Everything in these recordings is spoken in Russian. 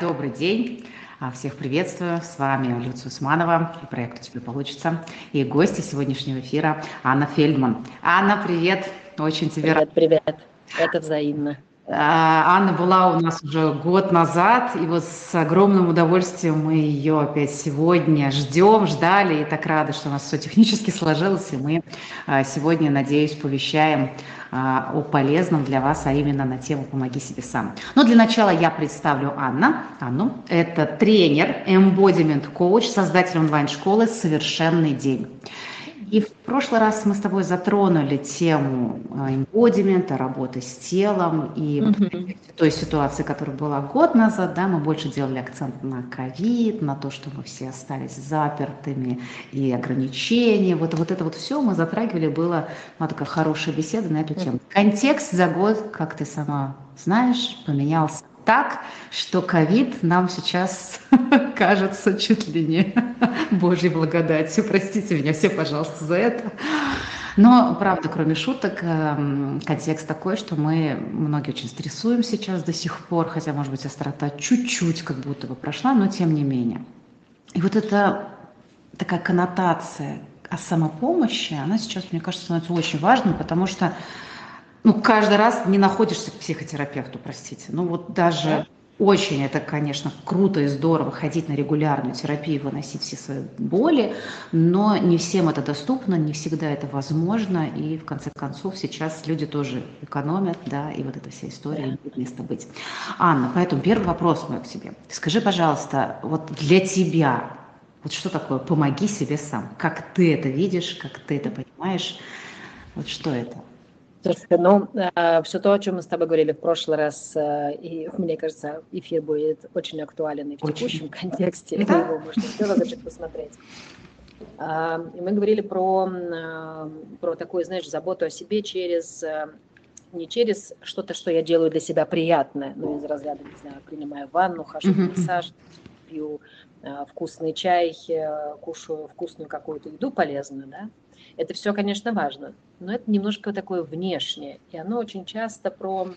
Добрый день. А, всех приветствую. С вами Люция Усманова и проект «У тебя получится». И гости сегодняшнего эфира Анна Фельдман. Анна, привет. Очень тебе. Привет, привет. Это взаимно. А, Анна была у нас уже год назад, и вот с огромным удовольствием мы ее опять сегодня ждем, ждали, и так рады, что у нас все технически сложилось, и мы а, сегодня, надеюсь, повещаем о полезном для вас, а именно на тему «Помоги себе сам». Но для начала я представлю Анна. Анну. Это тренер, embodiment коуч, создатель онлайн-школы «Совершенный день». И в прошлый раз мы с тобой затронули тему эмбодимента, работы с телом. И mm-hmm. в той ситуации, которая была год назад, да, мы больше делали акцент на ковид, на то, что мы все остались запертыми и ограничения. Вот, вот это вот все мы затрагивали, была ну, такая хорошая беседа на эту тему. Контекст за год, как ты сама знаешь, поменялся так, что ковид нам сейчас кажется чуть ли не Божьей благодатью. Простите меня все, пожалуйста, за это. Но, правда, кроме шуток, эм, контекст такой, что мы многие очень стрессуем сейчас до сих пор, хотя, может быть, острота чуть-чуть как будто бы прошла, но тем не менее. И вот эта такая коннотация о самопомощи, она сейчас, мне кажется, становится очень важной, потому что ну, каждый раз не находишься к психотерапевту, простите. Ну, вот даже очень это, конечно, круто и здорово ходить на регулярную терапию, выносить все свои боли, но не всем это доступно, не всегда это возможно, и в конце концов сейчас люди тоже экономят, да, и вот эта вся история имеет место быть. Анна, поэтому первый вопрос мой к тебе. Скажи, пожалуйста, вот для тебя, вот что такое «помоги себе сам»? Как ты это видишь, как ты это понимаешь? Вот что это? Слушай, ну, э, все то, о чем мы с тобой говорили в прошлый раз, э, и мне кажется, эфир будет очень актуален и в очень. текущем контексте, да? его можно все разочек посмотреть. Э, мы говорили про, э, про такую, знаешь, заботу о себе через э, не через что-то, что я делаю для себя приятное, ну, из разряда, не знаю, принимаю ванну, хожу в массаж, пью э, вкусный чай, э, кушаю вкусную какую-то еду полезную, да, это все, конечно, важно, но это немножко такое внешнее, и оно очень часто про,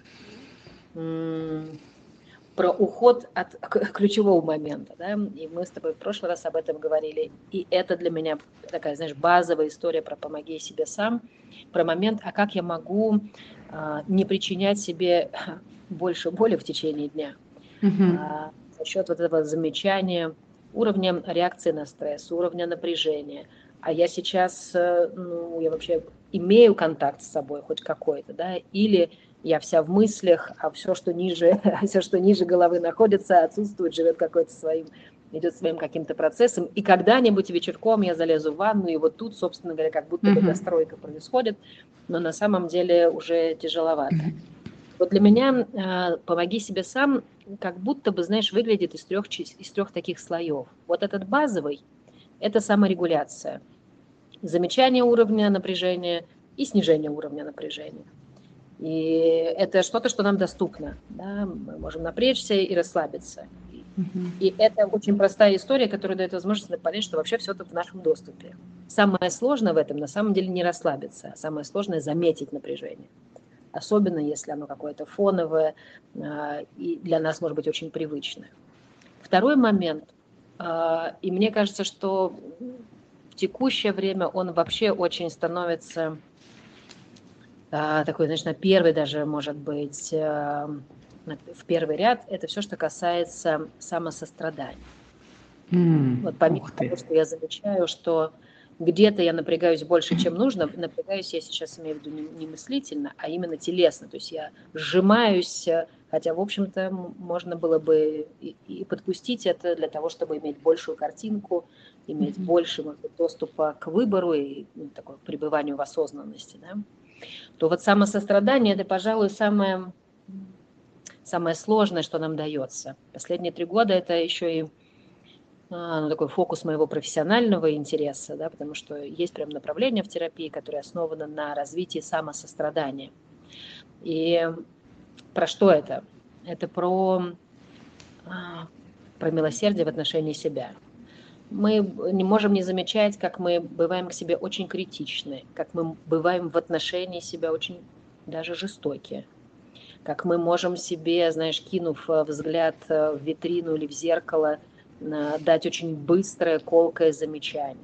про уход от ключевого момента. Да? И мы с тобой в прошлый раз об этом говорили, и это для меня такая, знаешь, базовая история про «помоги себе сам», про момент, а как я могу а, не причинять себе больше боли в течение дня. Mm-hmm. А, за счет вот этого замечания уровня реакции на стресс, уровня напряжения – а я сейчас, э, ну, я вообще имею контакт с собой хоть какой-то, да, или я вся в мыслях, а все, что ниже, все, что ниже головы находится, отсутствует, живет какой-то своим, идет своим каким-то процессом, и когда-нибудь вечерком я залезу в ванну, и вот тут, собственно говоря, как будто бы достройка происходит, но на самом деле уже тяжеловато. Вот для меня э, «помоги себе сам» как будто бы, знаешь, выглядит из трех, из трех таких слоев. Вот этот базовый – это саморегуляция – замечание уровня напряжения и снижение уровня напряжения. И это что-то, что нам доступно. Да? Мы можем напрячься и расслабиться. И это очень простая история, которая дает возможность понять, что вообще все это в нашем доступе. Самое сложное в этом на самом деле не расслабиться, а самое сложное заметить напряжение. Особенно если оно какое-то фоновое а, и для нас может быть очень привычное. Второй момент, и мне кажется, что текущее время он вообще очень становится а, такой, значит, на первый даже, может быть, а, в первый ряд, это все, что касается самосострадания. Mm, вот помимо того, что я замечаю, что где-то я напрягаюсь больше, чем нужно, напрягаюсь я сейчас имею в виду не, мыслительно, а именно телесно, то есть я сжимаюсь, хотя, в общем-то, можно было бы и, и подпустить это для того, чтобы иметь большую картинку, иметь mm-hmm. больше может быть, доступа к выбору и ну, такое пребыванию в осознанности, да, то вот самосострадание – это, пожалуй, самое, самое сложное, что нам дается. Последние три года это еще и ну, такой фокус моего профессионального интереса, да, потому что есть прям направление в терапии, которое основано на развитии самосострадания. И про что это? Это про, а, про милосердие в отношении себя – мы не можем не замечать, как мы бываем к себе очень критичны, как мы бываем в отношении себя очень даже жестокие, как мы можем себе, знаешь, кинув э, взгляд в витрину или в зеркало, дать очень быстрое, колкое замечание.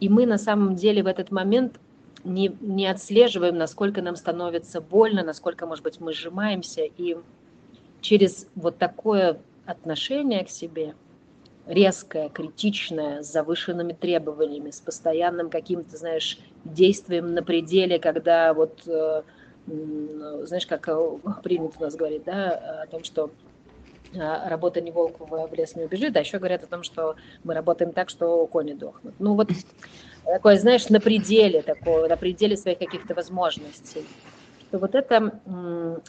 И мы на самом деле в этот момент не, не отслеживаем, насколько нам становится больно, насколько, может быть, мы сжимаемся. И через вот такое отношение к себе, резкое, критичное, с завышенными требованиями, с постоянным каким-то, знаешь, действием на пределе, когда вот, э, знаешь, как принято у нас говорить, да, о том, что работа не волк в лес не убежит, а еще говорят о том, что мы работаем так, что кони дохнут. Ну вот такое, знаешь, на пределе такого, на пределе своих каких-то возможностей. То вот это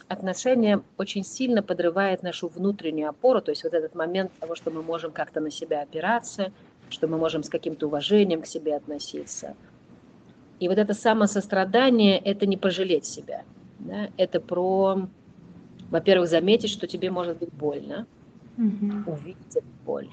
отношение очень сильно подрывает нашу внутреннюю опору, то есть вот этот момент того, что мы можем как-то на себя опираться, что мы можем с каким-то уважением к себе относиться. И вот это самосострадание – это не пожалеть себя. Да? Это про во-первых, заметить, что тебе может быть больно, угу. увидеть эту боль,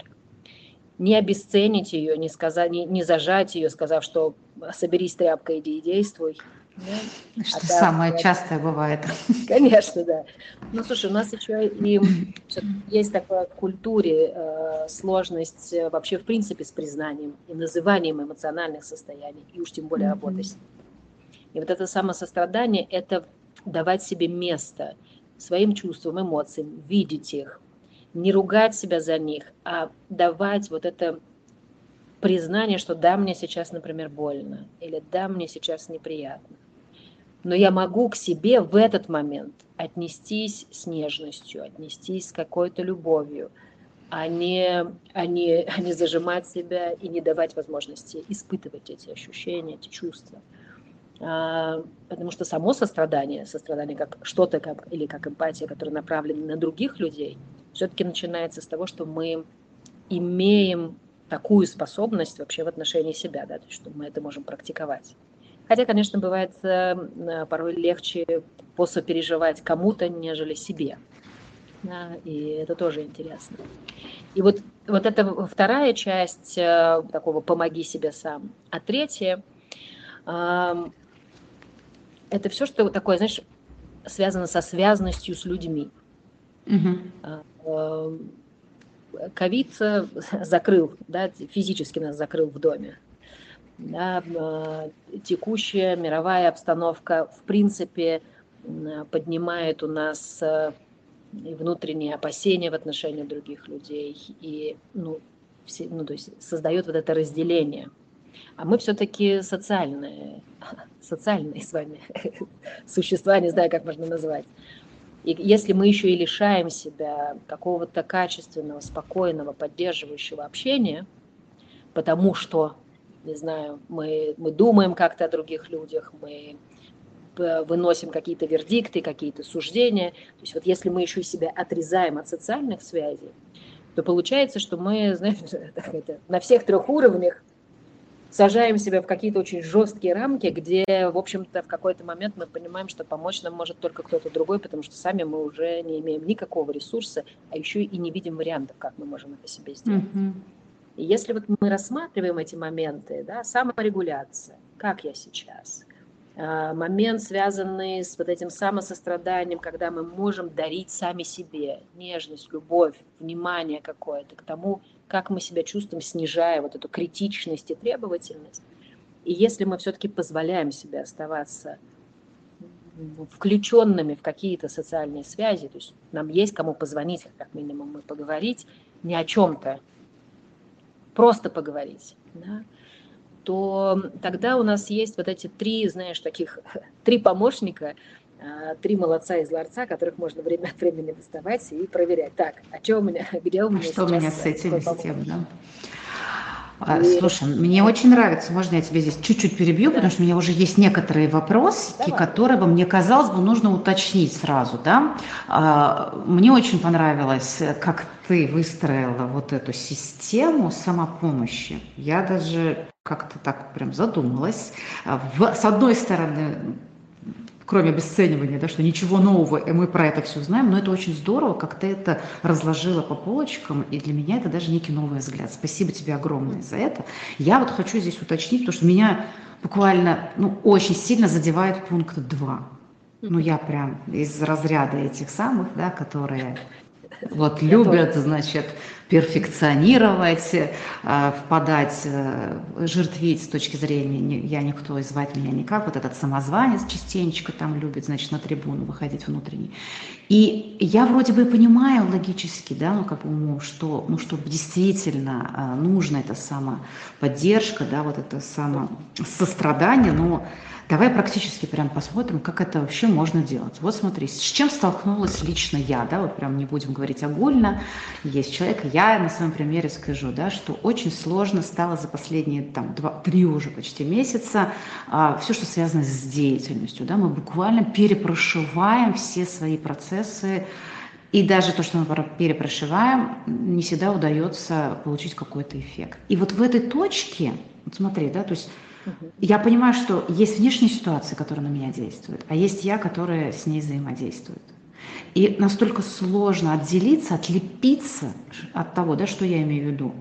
не обесценить ее, не, сказать, не, не зажать ее, сказав, что соберись тряпка, иди и действуй. Да? Что а самое так, частое бывает. Конечно, да. Ну, слушай, у нас еще и есть такая в культуре э, сложность э, вообще в принципе с признанием и называнием эмоциональных состояний, и уж тем более mm-hmm. работой И вот это самосострадание – это давать себе место – своим чувствам, эмоциям, видеть их, не ругать себя за них, а давать вот это признание, что да, мне сейчас, например, больно, или да, мне сейчас неприятно. Но я могу к себе в этот момент отнестись с нежностью, отнестись с какой-то любовью, а не, а, не, а не зажимать себя и не давать возможности испытывать эти ощущения, эти чувства. А, потому что само сострадание, сострадание как что-то, как, или как эмпатия, которая направлена на других людей, все-таки начинается с того, что мы имеем такую способность вообще в отношении себя, да, то есть, что мы это можем практиковать. Хотя, конечно, бывает э, порой легче посопереживать кому-то, нежели себе. Да, и это тоже интересно. И вот, вот это вторая часть э, такого «помоги себе сам». А третья это все, что такое, знаешь, связано со связанностью с людьми. Угу. Ковид закрыл, да, физически нас закрыл в доме. Да, а, текущая мировая обстановка, в принципе, поднимает у нас внутренние опасения в отношении других людей, и ну, все, ну, то есть создает вот это разделение – а мы все-таки социальные, социальные с вами существа, не знаю, как можно назвать. И если мы еще и лишаем себя какого-то качественного, спокойного, поддерживающего общения, потому что, не знаю, мы, мы думаем как-то о других людях, мы выносим какие-то вердикты, какие-то суждения. То есть вот если мы еще себя отрезаем от социальных связей, то получается, что мы, знаете, на всех трех уровнях сажаем себя в какие-то очень жесткие рамки, где, в общем-то, в какой-то момент мы понимаем, что помочь нам может только кто-то другой, потому что сами мы уже не имеем никакого ресурса, а еще и не видим вариантов, как мы можем это себе сделать. Mm-hmm. И если вот мы рассматриваем эти моменты, да, саморегуляция, как я сейчас, а, момент, связанный с вот этим самосостраданием, когда мы можем дарить сами себе нежность, любовь, внимание какое-то к тому, как мы себя чувствуем, снижая вот эту критичность и требовательность. И если мы все-таки позволяем себе оставаться включенными в какие-то социальные связи, то есть нам есть кому позвонить, как минимум, и поговорить не о чем-то, просто поговорить, да, то тогда у нас есть вот эти три, знаешь, таких, три помощника, три молодца из ларца, которых можно время от времени доставать и проверять. Так, а что у меня, где у меня Что у меня с этим, с тем, да? А, и... Слушай, мне очень нравится, можно я тебе здесь чуть-чуть перебью, да. потому что у меня уже есть некоторые вопросы, Давай. которые бы мне казалось бы нужно уточнить сразу, да. А, мне очень понравилось, как ты выстроила вот эту систему самопомощи. Я даже как-то так прям задумалась. В, с одной стороны, кроме обесценивания, да, что ничего нового, и мы про это все знаем, но это очень здорово, как ты это разложила по полочкам, и для меня это даже некий новый взгляд. Спасибо тебе огромное за это. Я вот хочу здесь уточнить, потому что меня буквально ну, очень сильно задевает пункт 2. Ну, я прям из разряда этих самых, да, которые вот любят, значит, перфекционировать, э, впадать, э, жертвить с точки зрения «я никто и звать меня никак». Вот этот самозванец частенечко там любит, значит, на трибуну выходить внутренний. И я вроде бы понимаю логически, да, ну, как бы умом, что, ну, что действительно э, нужна эта самоподдержка, да, вот это самосострадание, но Давай практически прям посмотрим, как это вообще можно делать. Вот смотри, с чем столкнулась лично я, да, вот прям не будем говорить огульно, есть человек, я на своем примере скажу, да, что очень сложно стало за последние там два, три уже почти месяца а, все, что связано с деятельностью, да, мы буквально перепрошиваем все свои процессы, и даже то, что мы перепрошиваем, не всегда удается получить какой-то эффект. И вот в этой точке, вот смотри, да, то есть я понимаю, что есть внешние ситуации, которые на меня действуют, а есть я, которая с ней взаимодействует. И настолько сложно отделиться, отлепиться от того, да, что я имею в виду,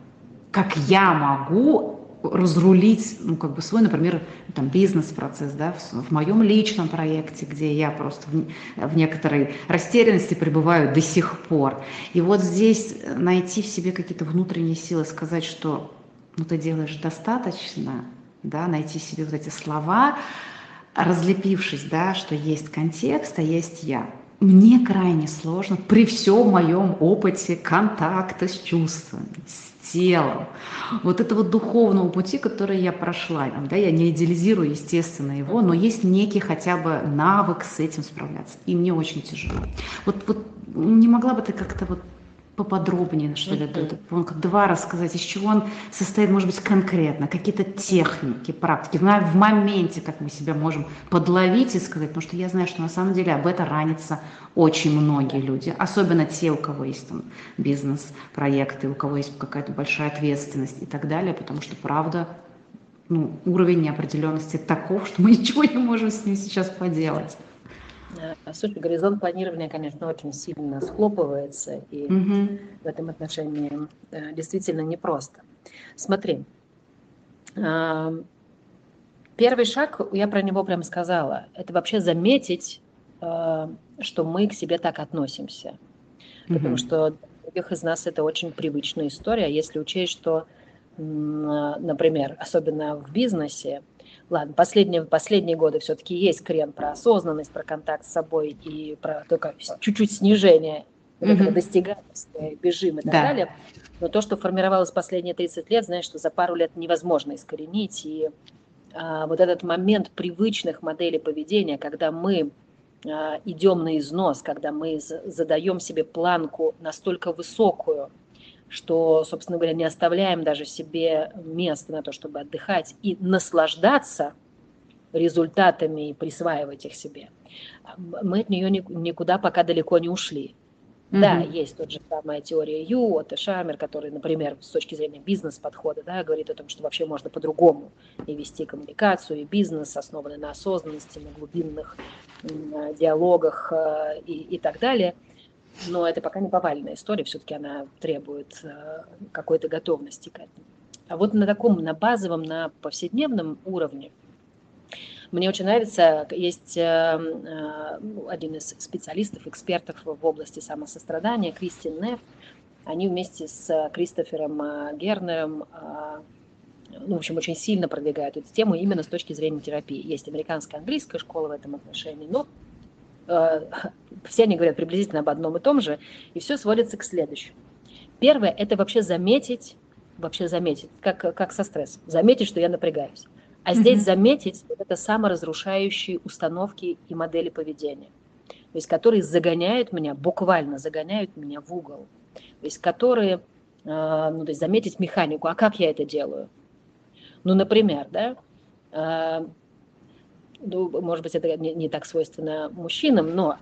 как я могу разрулить, ну, как бы свой, например, там, бизнес-процесс, да, в, в моем личном проекте, где я просто в, в некоторой растерянности пребываю до сих пор. И вот здесь найти в себе какие-то внутренние силы, сказать, что ну, ты делаешь достаточно, да, найти себе вот эти слова, разлепившись, да, что есть контекст, а есть я. Мне крайне сложно при всем моем опыте контакта с чувствами, с телом, вот этого духовного пути, который я прошла. Да, я не идеализирую, естественно, его, но есть некий хотя бы навык с этим справляться. И мне очень тяжело. Вот, вот не могла бы ты как-то вот поподробнее, что ли, он как два рассказать, из чего он состоит, может быть, конкретно, какие-то техники, практики, в моменте, как мы себя можем подловить и сказать, потому что я знаю, что на самом деле об этом ранятся очень многие люди, особенно те, у кого есть там бизнес-проекты, у кого есть какая-то большая ответственность и так далее, потому что, правда, ну, уровень неопределенности таков, что мы ничего не можем с ним сейчас поделать. Э, слушай, горизонт планирования, конечно, очень сильно схлопывается, и угу. в этом отношении э, действительно непросто. Смотри, э, первый шаг, я про него прям сказала, это вообще заметить, что мы к себе так относимся. Угу. Потому что для многих из нас это очень привычная история, если учесть, что, например, особенно в бизнесе, Ладно, последние, последние годы все-таки есть крен про осознанность, про контакт с собой и про только чуть-чуть снижение mm-hmm. этого бежим и так да. далее. Но то, что формировалось последние 30 лет, знаешь, что за пару лет невозможно искоренить. И а, вот этот момент привычных моделей поведения, когда мы а, идем на износ, когда мы задаем себе планку настолько высокую, что, собственно говоря, не оставляем даже себе места на то, чтобы отдыхать и наслаждаться результатами и присваивать их себе. Мы от нее никуда пока далеко не ушли. Mm-hmm. Да, есть тот же самая теория Ю, Отто Шамер, который, например, с точки зрения бизнес-подхода, да, говорит о том, что вообще можно по-другому и вести коммуникацию, и бизнес, основанный на осознанности, на глубинных диалогах э, и, и так далее – но это пока не повальная история, все-таки она требует э, какой-то готовности к этому. А вот на таком, на базовом, на повседневном уровне мне очень нравится, есть э, э, один из специалистов, экспертов в области самосострадания, Кристин Неф. Они вместе с Кристофером Гернером ну, в общем, очень сильно продвигают эту тему именно с точки зрения терапии. Есть американская английская школа в этом отношении, но все они говорят приблизительно об одном и том же, и все сводится к следующему. Первое – это вообще заметить, вообще заметить, как, как со стрессом, заметить, что я напрягаюсь. А здесь mm-hmm. заметить вот это саморазрушающие установки и модели поведения, то есть которые загоняют меня, буквально загоняют меня в угол, то есть которые, э, ну, то есть заметить механику, а как я это делаю? Ну, например, да, э, ну, может быть, это не, не так свойственно мужчинам, но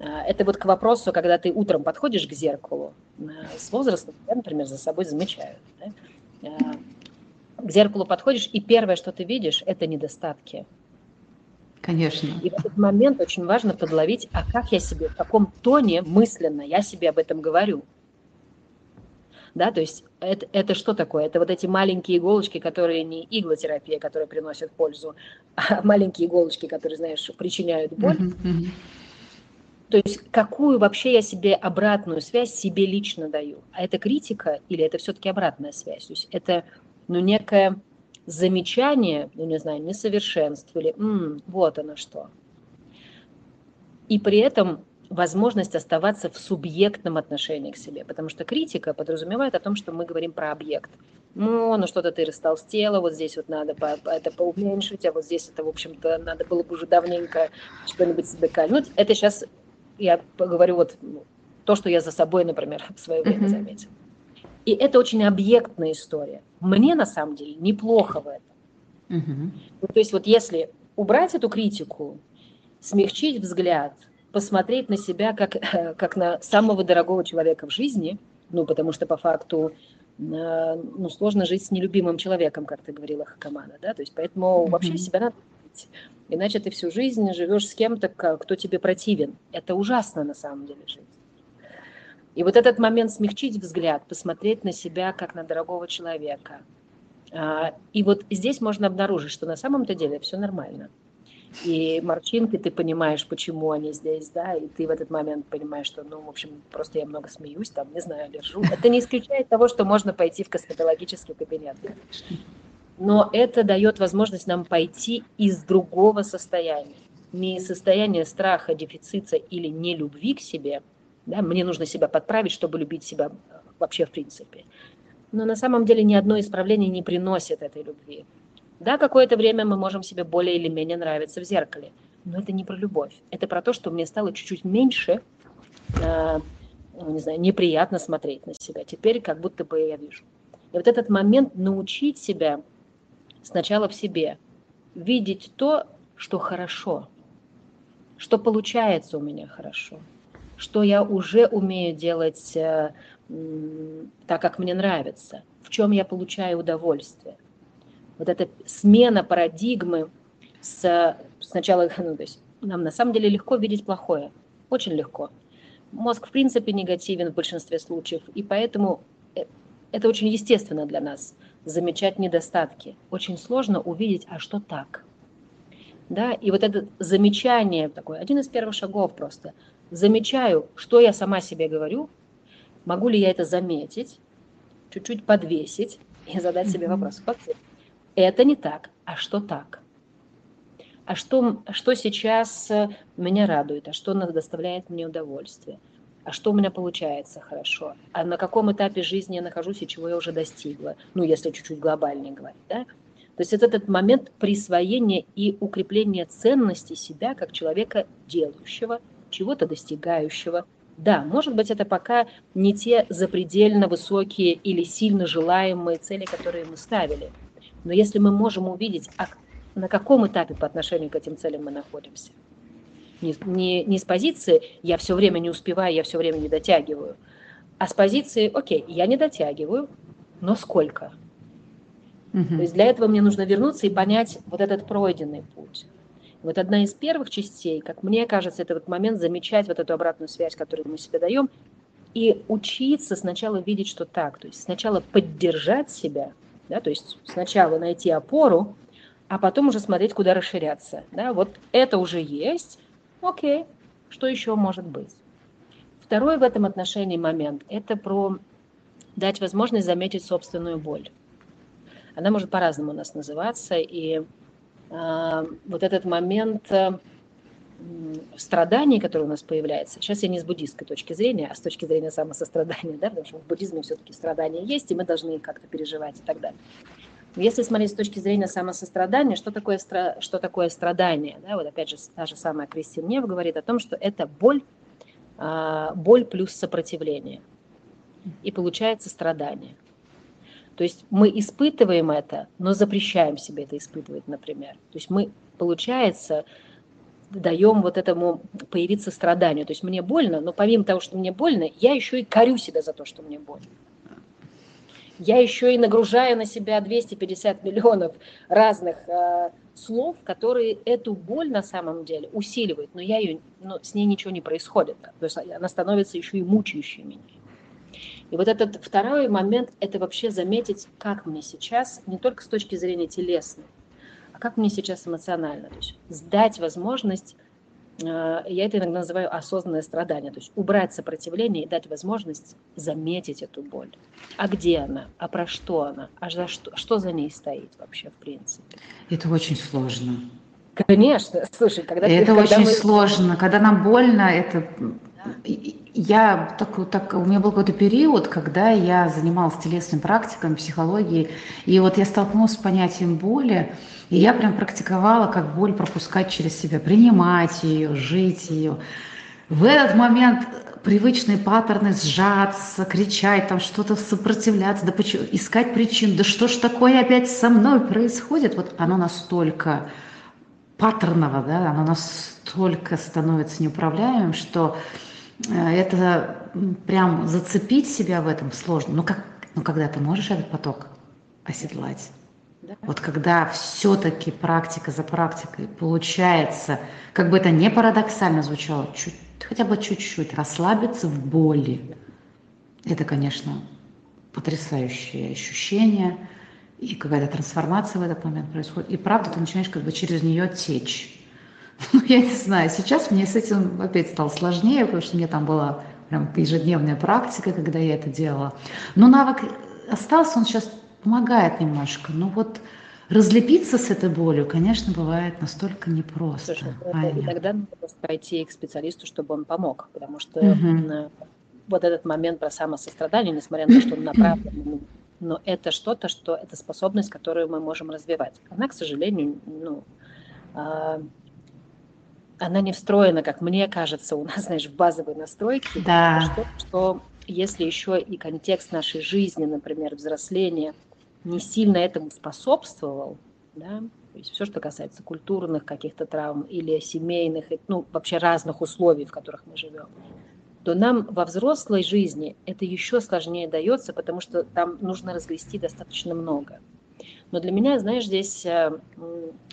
а, это вот к вопросу, когда ты утром подходишь к зеркалу, а, с возрастом, я, например, за собой замечаю, да? А, к зеркалу подходишь, и первое, что ты видишь, это недостатки. Конечно. И в этот момент очень важно подловить, а как я себе, в каком тоне мысленно я себе об этом говорю. Да, то есть это, это что такое? Это вот эти маленькие иголочки, которые не иглотерапия, которая приносит пользу, а маленькие иголочки, которые, знаешь, причиняют боль. Mm-hmm. То есть какую вообще я себе обратную связь себе лично даю? А это критика или это все-таки обратная связь? То есть это ну, некое замечание, ну не знаю, несовершенств или М, вот оно что. И при этом возможность оставаться в субъектном отношении к себе, потому что критика подразумевает о том, что мы говорим про объект. Ну, ну что-то ты растолстела, вот здесь вот надо по, это поуменьшить, а вот здесь это, в общем-то, надо было бы уже давненько что-нибудь себе кольнуть. Это сейчас я поговорю вот ну, то, что я за собой, например, в свое время заметила. И это очень объектная история. Мне на самом деле неплохо в этом. Mm-hmm. Ну, то есть вот если убрать эту критику, смягчить взгляд, посмотреть на себя как, как на самого дорогого человека в жизни, ну, потому что по факту э, ну, сложно жить с нелюбимым человеком, как ты говорила, Хакамана, да, то есть поэтому mm-hmm. вообще себя надо любить. Иначе ты всю жизнь живешь с кем-то, кто тебе противен. Это ужасно на самом деле жизнь. И вот этот момент смягчить взгляд, посмотреть на себя как на дорогого человека. А, и вот здесь можно обнаружить, что на самом-то деле все нормально. И морщинки, ты понимаешь, почему они здесь, да, и ты в этот момент понимаешь, что, ну, в общем, просто я много смеюсь, там, не знаю, лежу. Это не исключает того, что можно пойти в косметологический кабинет но это дает возможность нам пойти из другого состояния. Не из состояния страха, дефицита или нелюбви к себе, да, мне нужно себя подправить, чтобы любить себя э, вообще в принципе. Но на самом деле ни одно исправление не приносит этой любви. Да, какое-то время мы можем себе более или менее нравиться в зеркале, но это не про любовь. Это про то, что мне стало чуть-чуть меньше, э, ну, не знаю, неприятно смотреть на себя. Теперь как будто бы я вижу. И вот этот момент научить себя сначала в себе. Видеть то, что хорошо, что получается у меня хорошо, что я уже умею делать э, так, как мне нравится, в чем я получаю удовольствие. Вот эта смена парадигмы с сначала, ну, то есть нам на самом деле легко видеть плохое, очень легко. Мозг в принципе негативен в большинстве случаев, и поэтому э, это очень естественно для нас замечать недостатки. Очень сложно увидеть, а что так. Да, и вот это замечание, такой, один из первых шагов просто. Замечаю, что я сама себе говорю, могу ли я это заметить, чуть-чуть подвесить и задать себе вопрос. Это не так, а что так? А что, что сейчас меня радует, а что доставляет мне удовольствие? а что у меня получается хорошо, а на каком этапе жизни я нахожусь и чего я уже достигла, ну, если чуть-чуть глобальнее говорить, да. То есть это этот момент присвоения и укрепления ценности себя как человека делающего, чего-то достигающего. Да, может быть, это пока не те запредельно высокие или сильно желаемые цели, которые мы ставили. Но если мы можем увидеть, а на каком этапе по отношению к этим целям мы находимся – не, не, не с позиции «я все время не успеваю, я все время не дотягиваю», а с позиции «окей, я не дотягиваю, но сколько?» угу. То есть для этого мне нужно вернуться и понять вот этот пройденный путь. Вот одна из первых частей, как мне кажется, это вот момент замечать вот эту обратную связь, которую мы себе даем, и учиться сначала видеть, что так, то есть сначала поддержать себя, да, то есть сначала найти опору, а потом уже смотреть, куда расширяться. Да, вот это уже есть, Окей, что еще может быть? Второй в этом отношении момент – это про дать возможность заметить собственную боль. Она может по-разному у нас называться, и э, вот этот момент э, страданий, который у нас появляется, сейчас я не с буддистской точки зрения, а с точки зрения самосострадания, да, потому что в буддизме все-таки страдания есть, и мы должны их как-то переживать и так далее. Если смотреть с точки зрения самосострадания, что такое, что такое страдание? Да, вот опять же, та же самая Кристин Нев говорит о том, что это боль, а, боль плюс сопротивление. И получается страдание. То есть мы испытываем это, но запрещаем себе это испытывать, например. То есть мы, получается, даем вот этому появиться страданию. То есть мне больно, но помимо того, что мне больно, я еще и корю себя за то, что мне больно я еще и нагружаю на себя 250 миллионов разных э, слов, которые эту боль на самом деле усиливают, но я ее, но с ней ничего не происходит, то есть она становится еще и мучающей меня. И вот этот второй момент – это вообще заметить, как мне сейчас, не только с точки зрения телесной, как мне сейчас эмоционально. То есть сдать возможность, э, я это иногда называю осознанное страдание, то есть убрать сопротивление и дать возможность заметить эту боль. А где она? А про что она? А за что, что за ней стоит вообще в принципе? Это очень сложно. Конечно, слушай, когда это ты, очень когда мы... сложно, когда нам больно, это я так, так, у меня был какой-то период, когда я занималась телесной практикой, психологией, и вот я столкнулась с понятием боли, и я прям практиковала, как боль пропускать через себя, принимать ее, жить ее. В этот момент привычные паттерны сжаться, кричать, там что-то сопротивляться, да почему, искать причин, да что ж такое опять со мной происходит, вот оно настолько паттерново, да, оно настолько становится неуправляемым, что это прям зацепить себя в этом сложно. Но, как, но когда ты можешь этот поток оседлать, да. вот когда все-таки практика за практикой получается, как бы это не парадоксально звучало, чуть, хотя бы чуть-чуть расслабиться в боли, это, конечно, потрясающее ощущение, и какая-то трансформация в этот момент происходит. И правда, ты начинаешь как бы через нее течь. Ну, я не знаю, сейчас мне с этим опять стало сложнее, потому что меня там была прям ежедневная практика, когда я это делала. Но навык остался, он сейчас помогает немножко. Но вот разлепиться с этой болью, конечно, бывает настолько непросто. Слушай, это, и тогда надо пойти к специалисту, чтобы он помог, потому что угу. вот этот момент про самосострадание, несмотря на то, что он направлен, но это что-то, что это способность, которую мы можем развивать. Она, к сожалению, ну, а, она не встроена, как мне кажется, у нас, знаешь, в базовой настройке. Да. Что, что если еще и контекст нашей жизни, например, взросления, не сильно этому способствовал, да, то есть все, что касается культурных каких-то травм или семейных, ну, вообще разных условий, в которых мы живем, то нам во взрослой жизни это еще сложнее дается, потому что там нужно разгрести достаточно много. Но для меня, знаешь, здесь э,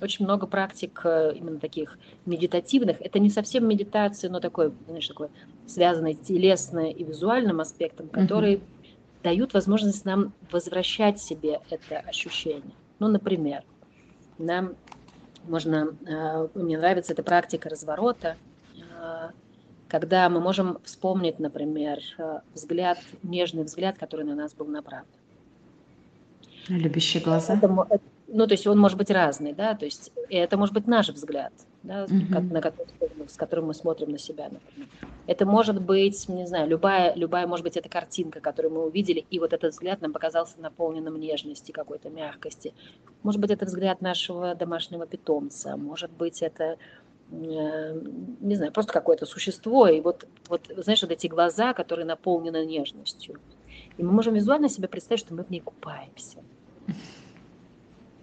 очень много практик э, именно таких медитативных. Это не совсем медитация, но такой, знаешь, такой связанный телесно и визуальным аспектом, который mm-hmm. дают возможность нам возвращать себе это ощущение. Ну, например, нам можно, э, мне нравится эта практика разворота, когда мы можем вспомнить, например, взгляд, нежный взгляд, который на нас был направлен. Любящие глаза. Это, ну, то есть он может быть разный, да, то есть это может быть наш взгляд, да, угу. на который, с которым мы смотрим на себя, например. Это может быть, не знаю, любая, любая, может быть, это картинка, которую мы увидели, и вот этот взгляд нам показался наполненным нежности, какой-то мягкости. Может быть, это взгляд нашего домашнего питомца, может быть, это э, не знаю, просто какое-то существо, и вот, вот, знаешь, вот эти глаза, которые наполнены нежностью. И мы можем визуально себе представить, что мы в ней купаемся.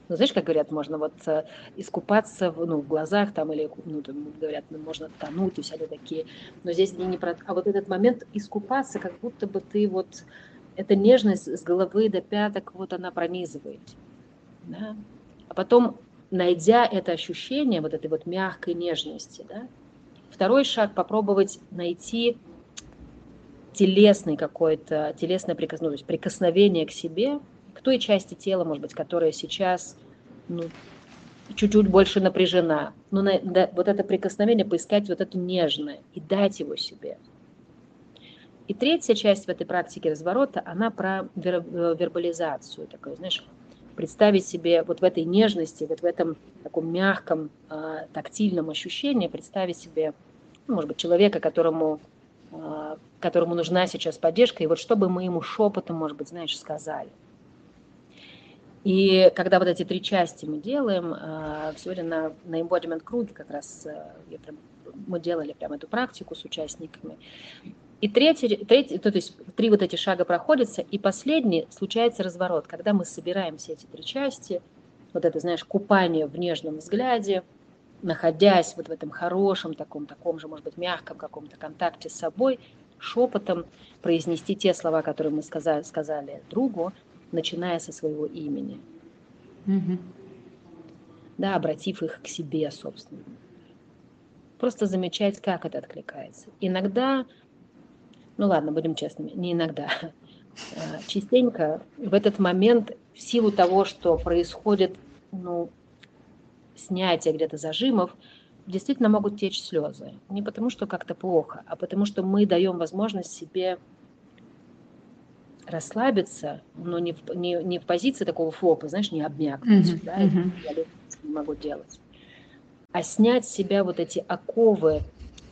Ну, знаешь, как говорят, можно вот э, искупаться в, ну, в глазах там, или, ну, там, говорят, ну, можно тонуть, и всякие такие. Но здесь не, про... А вот этот момент искупаться, как будто бы ты вот... Эта нежность с головы до пяток, вот она пронизывает. Да? А потом, найдя это ощущение вот этой вот мягкой нежности, да, второй шаг попробовать найти телесный какой-то, телесное прикосновение, прикосновение к себе, к той части тела, может быть, которая сейчас ну, чуть-чуть больше напряжена. Но на, да, вот это прикосновение, поискать вот это нежное и дать его себе. И третья часть в этой практике разворота, она про вер, вербализацию, такое, знаешь, представить себе вот в этой нежности, вот в этом таком мягком, э, тактильном ощущении, представить себе, ну, может быть, человека, которому а, которому нужна сейчас поддержка, и вот чтобы мы ему шепотом, может быть, знаешь, сказали. И когда вот эти три части мы делаем, а, сегодня на, на embodiment круге как раз а, я прям, мы делали прям эту практику с участниками. И третий, третий, то есть три вот эти шага проходятся, и последний случается разворот, когда мы собираем все эти три части, вот это, знаешь, купание в нежном взгляде, находясь вот в этом хорошем, таком, таком же, может быть, мягком каком-то контакте с собой, шепотом произнести те слова, которые мы сказали, сказали другу, начиная со своего имени. Угу. Да, обратив их к себе, собственно. Просто замечать, как это откликается. Иногда, ну ладно, будем честными, не иногда, Э, частенько в этот момент, в силу того, что происходит ну, снятие где-то зажимов, действительно могут течь слезы. Не потому, что как-то плохо, а потому, что мы даем возможность себе расслабиться, но не в, не, не в позиции такого флопа, знаешь, не обмякнуть, mm-hmm. да, mm-hmm. я не могу делать, а снять с себя вот эти оковы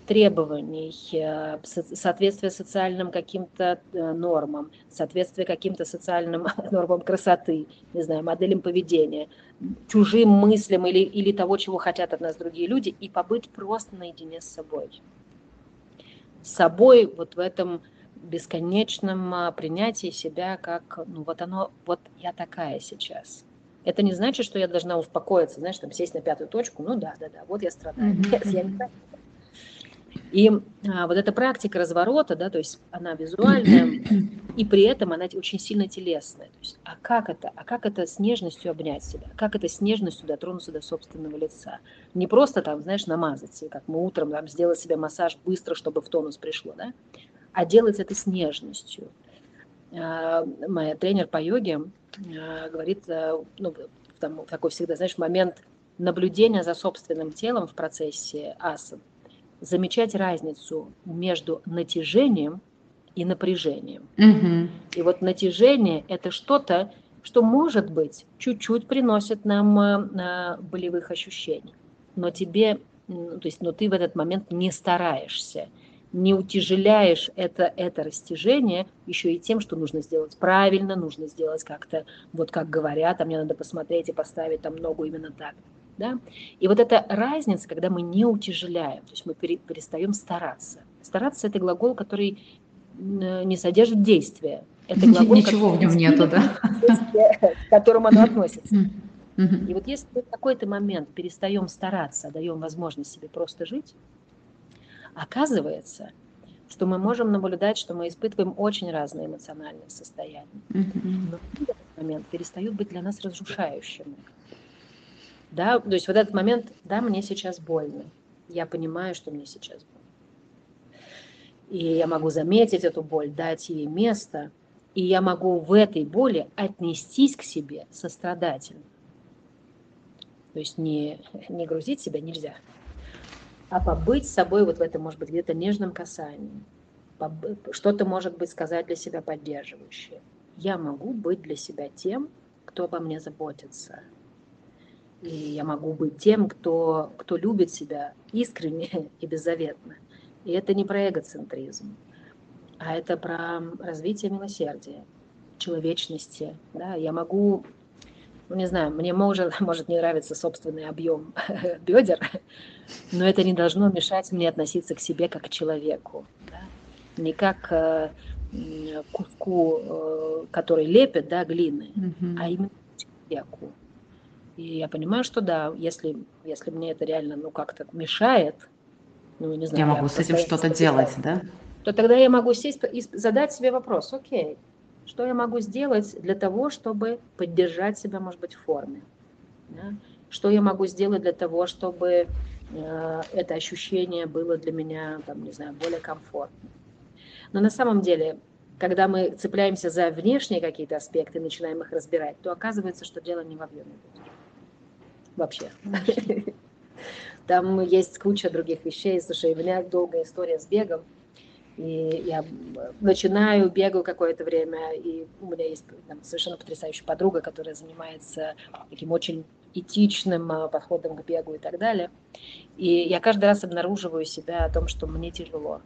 требований, э, соответствие социальным каким-то э, нормам, соответствие каким-то социальным нормам красоты, не знаю, моделям поведения, чужим мыслям или, или того, чего хотят от нас другие люди, и побыть просто наедине с собой. С собой вот в этом бесконечном а, принятии себя как, ну вот оно, вот я такая сейчас. Это не значит, что я должна успокоиться, знаешь, там сесть на пятую точку, ну да, да, да, вот я страдаю. Mm-hmm. Нет, я не так. И а, вот эта практика разворота, да, то есть она визуальная, и при этом она очень сильно телесная. То есть, а как это? А как это с нежностью обнять себя? Как это с нежностью дотронуться до собственного лица? Не просто там, знаешь, намазать, как мы утром там сделать себе массаж быстро, чтобы в тонус пришло, да? А делать это с нежностью. А, моя тренер по йоге а, говорит, а, ну, там такой всегда, знаешь, момент наблюдения за собственным телом в процессе асан – замечать разницу между натяжением и напряжением. Угу. И вот натяжение – это что-то, что, может быть, чуть-чуть приносит нам э, болевых ощущений. Но тебе, то есть, но ты в этот момент не стараешься, не утяжеляешь это, это растяжение еще и тем, что нужно сделать правильно, нужно сделать как-то, вот как говорят, а мне надо посмотреть и поставить там ногу именно так. Да? И вот эта разница, когда мы не утяжеляем, то есть мы перестаем стараться. Стараться – это глагол, который не содержит действия. Это глагол, Ничего в нем нету, да? К которому оно относится. И вот если в какой-то момент перестаем стараться, даем возможность себе просто жить, оказывается, что мы можем наблюдать, что мы испытываем очень разные эмоциональные состояния. Но в этот момент перестают быть для нас разрушающими. Да, то есть вот этот момент, да, мне сейчас больно. Я понимаю, что мне сейчас больно. И я могу заметить эту боль, дать ей место, и я могу в этой боли отнестись к себе сострадательно. То есть не, не грузить себя нельзя, а побыть с собой вот в этом, может быть, где-то нежном касании. Что-то, может быть, сказать для себя поддерживающее. Я могу быть для себя тем, кто обо мне заботится – и я могу быть тем, кто, кто любит себя искренне и беззаветно. И это не про эгоцентризм, а это про развитие милосердия, человечности. Да? Я могу, ну не знаю, мне может, может не нравиться собственный объем бедер, но это не должно мешать мне относиться к себе как к человеку. Да? Не как к куску, э, который лепят, да, глины, mm-hmm. а именно к человеку. И я понимаю, что да, если, если мне это реально ну как-то мешает, ну не знаю. Я могу я с этим что-то делать, да? То тогда я могу сесть и задать себе вопрос, окей, что я могу сделать для того, чтобы поддержать себя, может быть, в форме? Да? Что я могу сделать для того, чтобы э, это ощущение было для меня, там, не знаю, более комфортным? Но на самом деле, когда мы цепляемся за внешние какие-то аспекты, начинаем их разбирать, то оказывается, что дело не в объеме вообще. Там есть куча других вещей. Слушай, у меня долгая история с бегом. И я начинаю, бегаю какое-то время, и у меня есть там, совершенно потрясающая подруга, которая занимается таким очень этичным а, подходом к бегу и так далее. И я каждый раз обнаруживаю себя о том, что мне тяжело.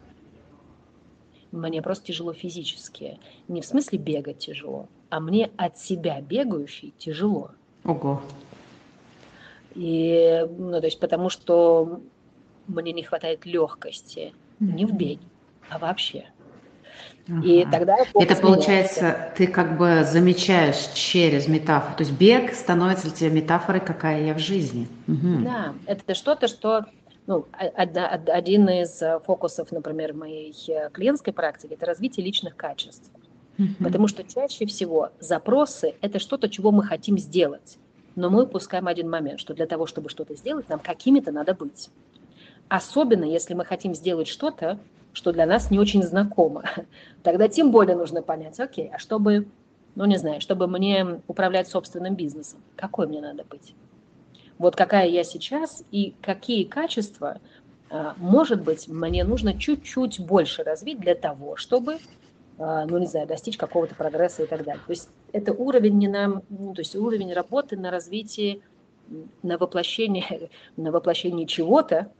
Мне просто тяжело физически. Не в смысле бегать тяжело, а мне от себя бегающей тяжело. Ого. И, ну, то есть потому что мне не хватает легкости mm-hmm. не в беге, а вообще. Ага. И тогда это получается, ты как бы замечаешь через метафору, то есть бег становится для тебя метафорой, какая я в жизни. Угу. Да, это что-то, что ну, один из э, фокусов, например, моей э, клиентской практики, это развитие личных качеств. Угу. Потому что чаще всего запросы – это что-то, чего мы хотим сделать но мы упускаем один момент, что для того, чтобы что-то сделать, нам какими-то надо быть. Особенно, если мы хотим сделать что-то, что для нас не очень знакомо, тогда тем более нужно понять, окей, а чтобы, ну не знаю, чтобы мне управлять собственным бизнесом, какой мне надо быть? Вот какая я сейчас и какие качества, а, может быть, мне нужно чуть-чуть больше развить для того, чтобы, а, ну не знаю, достичь какого-то прогресса и так далее. То есть это уровень не на, ну, то есть уровень работы на развитии, на воплощение, на воплощение чего-то,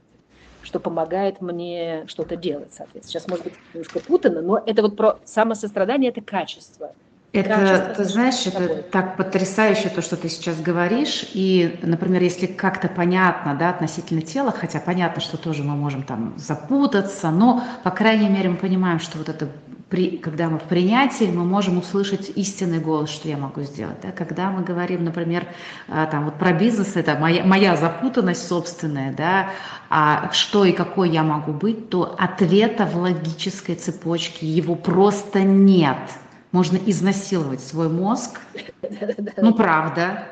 что помогает мне что-то делать, соответственно. Сейчас, может быть, немножко путано, но это вот про самосострадание, это качество. Это, ты знаешь, это так потрясающе то, что ты сейчас говоришь. И, например, если как-то понятно, да, относительно тела, хотя понятно, что тоже мы можем там запутаться, но, по крайней мере, мы понимаем, что вот это при, когда мы в принятии, мы можем услышать истинный голос, что я могу сделать. Да? Когда мы говорим, например, а, там, вот про бизнес, это моя, моя запутанность собственная, да, а что и какой я могу быть, то ответа в логической цепочке его просто нет. Можно изнасиловать свой мозг, ну правда,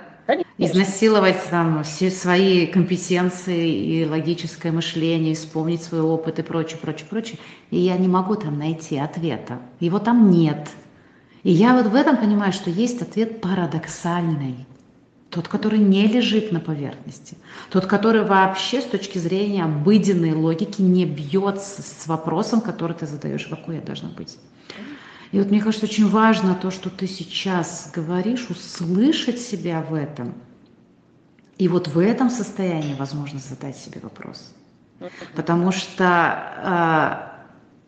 изнасиловать там все свои компетенции и логическое мышление, вспомнить свой опыт и прочее, прочее, прочее. И я не могу там найти ответа. Его там нет. И я вот в этом понимаю, что есть ответ парадоксальный. Тот, который не лежит на поверхности. Тот, который вообще с точки зрения обыденной логики не бьется с вопросом, который ты задаешь, какой я должна быть. И вот мне кажется, очень важно то, что ты сейчас говоришь, услышать себя в этом. И вот в этом состоянии возможно задать себе вопрос. Потому что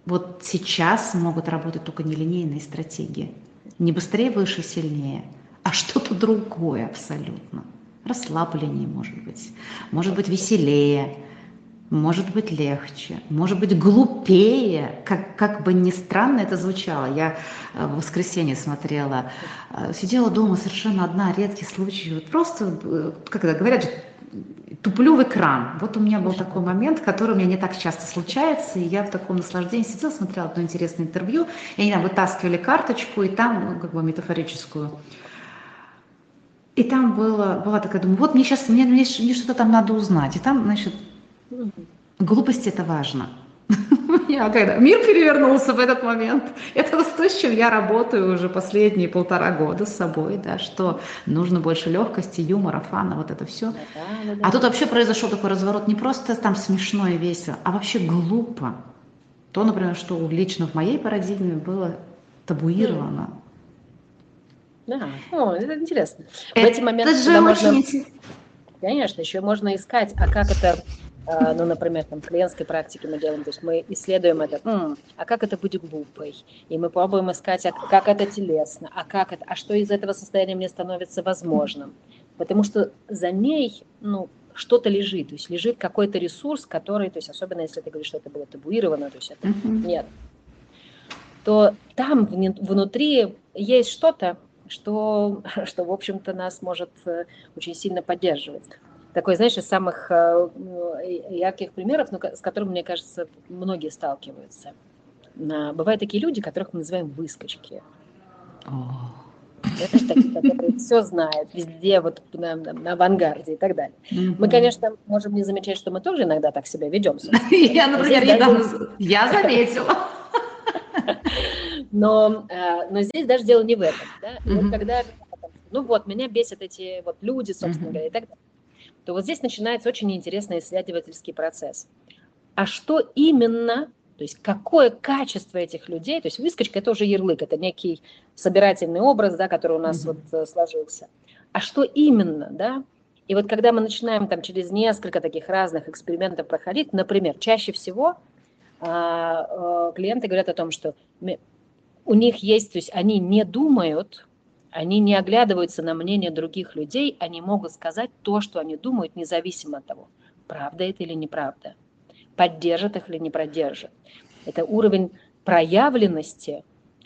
э, вот сейчас могут работать только нелинейные стратегии. Не быстрее, выше, сильнее, а что-то другое абсолютно. Расслабление, может быть. Может быть, веселее может быть легче, может быть глупее, как, как бы ни странно это звучало. Я э, в воскресенье смотрела, э, сидела дома совершенно одна, редкий случай, вот просто, э, как это говорят, туплю в экран. Вот у меня был такой момент, который у меня не так часто случается, и я в таком наслаждении сидела, смотрела одно интересное интервью, и они там вытаскивали карточку, и там, ну, как бы метафорическую, и там было, была такая, думаю, вот мне сейчас, мне, мне, мне что-то там надо узнать. И там, значит, Глупость это важно. Я когда мир перевернулся в этот момент, это то, с чем я работаю уже последние полтора года с собой, да, что нужно больше легкости, юмора, фана, вот это все. Да, да, да. А тут вообще произошел такой разворот, не просто там смешно и весело, а вообще глупо. То, например, что лично в моей парадигме было табуировано. Да, О, это интересно. Это, в эти моменты, это же можно... очень... Конечно, еще можно искать, а как это ну, например, там, в клиентской практике мы делаем, то есть мы исследуем это, М, а как это быть глупой, и мы пробуем искать, а как это телесно, а как это, а что из этого состояния мне становится возможным, потому что за ней, ну, что-то лежит, то есть лежит какой-то ресурс, который, то есть особенно если ты говоришь, что это было табуировано, то есть это mm-hmm. нет, то там внутри есть что-то, что, что, в общем-то, нас может э, очень сильно поддерживать такой, знаешь, из самых э, ярких примеров, ну, с которым, мне кажется, многие сталкиваются. Бывают такие люди, которых мы называем выскочки. Знаешь, такие, которые все знают, везде, вот на, на, на авангарде и так далее. Mm-hmm. Мы, конечно, можем не замечать, что мы тоже иногда так себя ведем. Я, например, недавно... Я заметила. Но, э, но здесь даже дело не в этом. Да? Mm-hmm. Вот когда, ну вот, меня бесят эти вот люди, собственно mm-hmm. говоря, и так далее то вот здесь начинается очень интересный исследовательский процесс. А что именно, то есть какое качество этих людей, то есть выскочка это уже ярлык, это некий собирательный образ, да, который у нас mm-hmm. вот э, сложился. А что именно, да? И вот когда мы начинаем там через несколько таких разных экспериментов проходить, например, чаще всего а, а, клиенты говорят о том, что у них есть, то есть они не думают, они не оглядываются на мнение других людей, они могут сказать то, что они думают, независимо от того, правда это или неправда, поддержит их или не поддержит. Это уровень проявленности,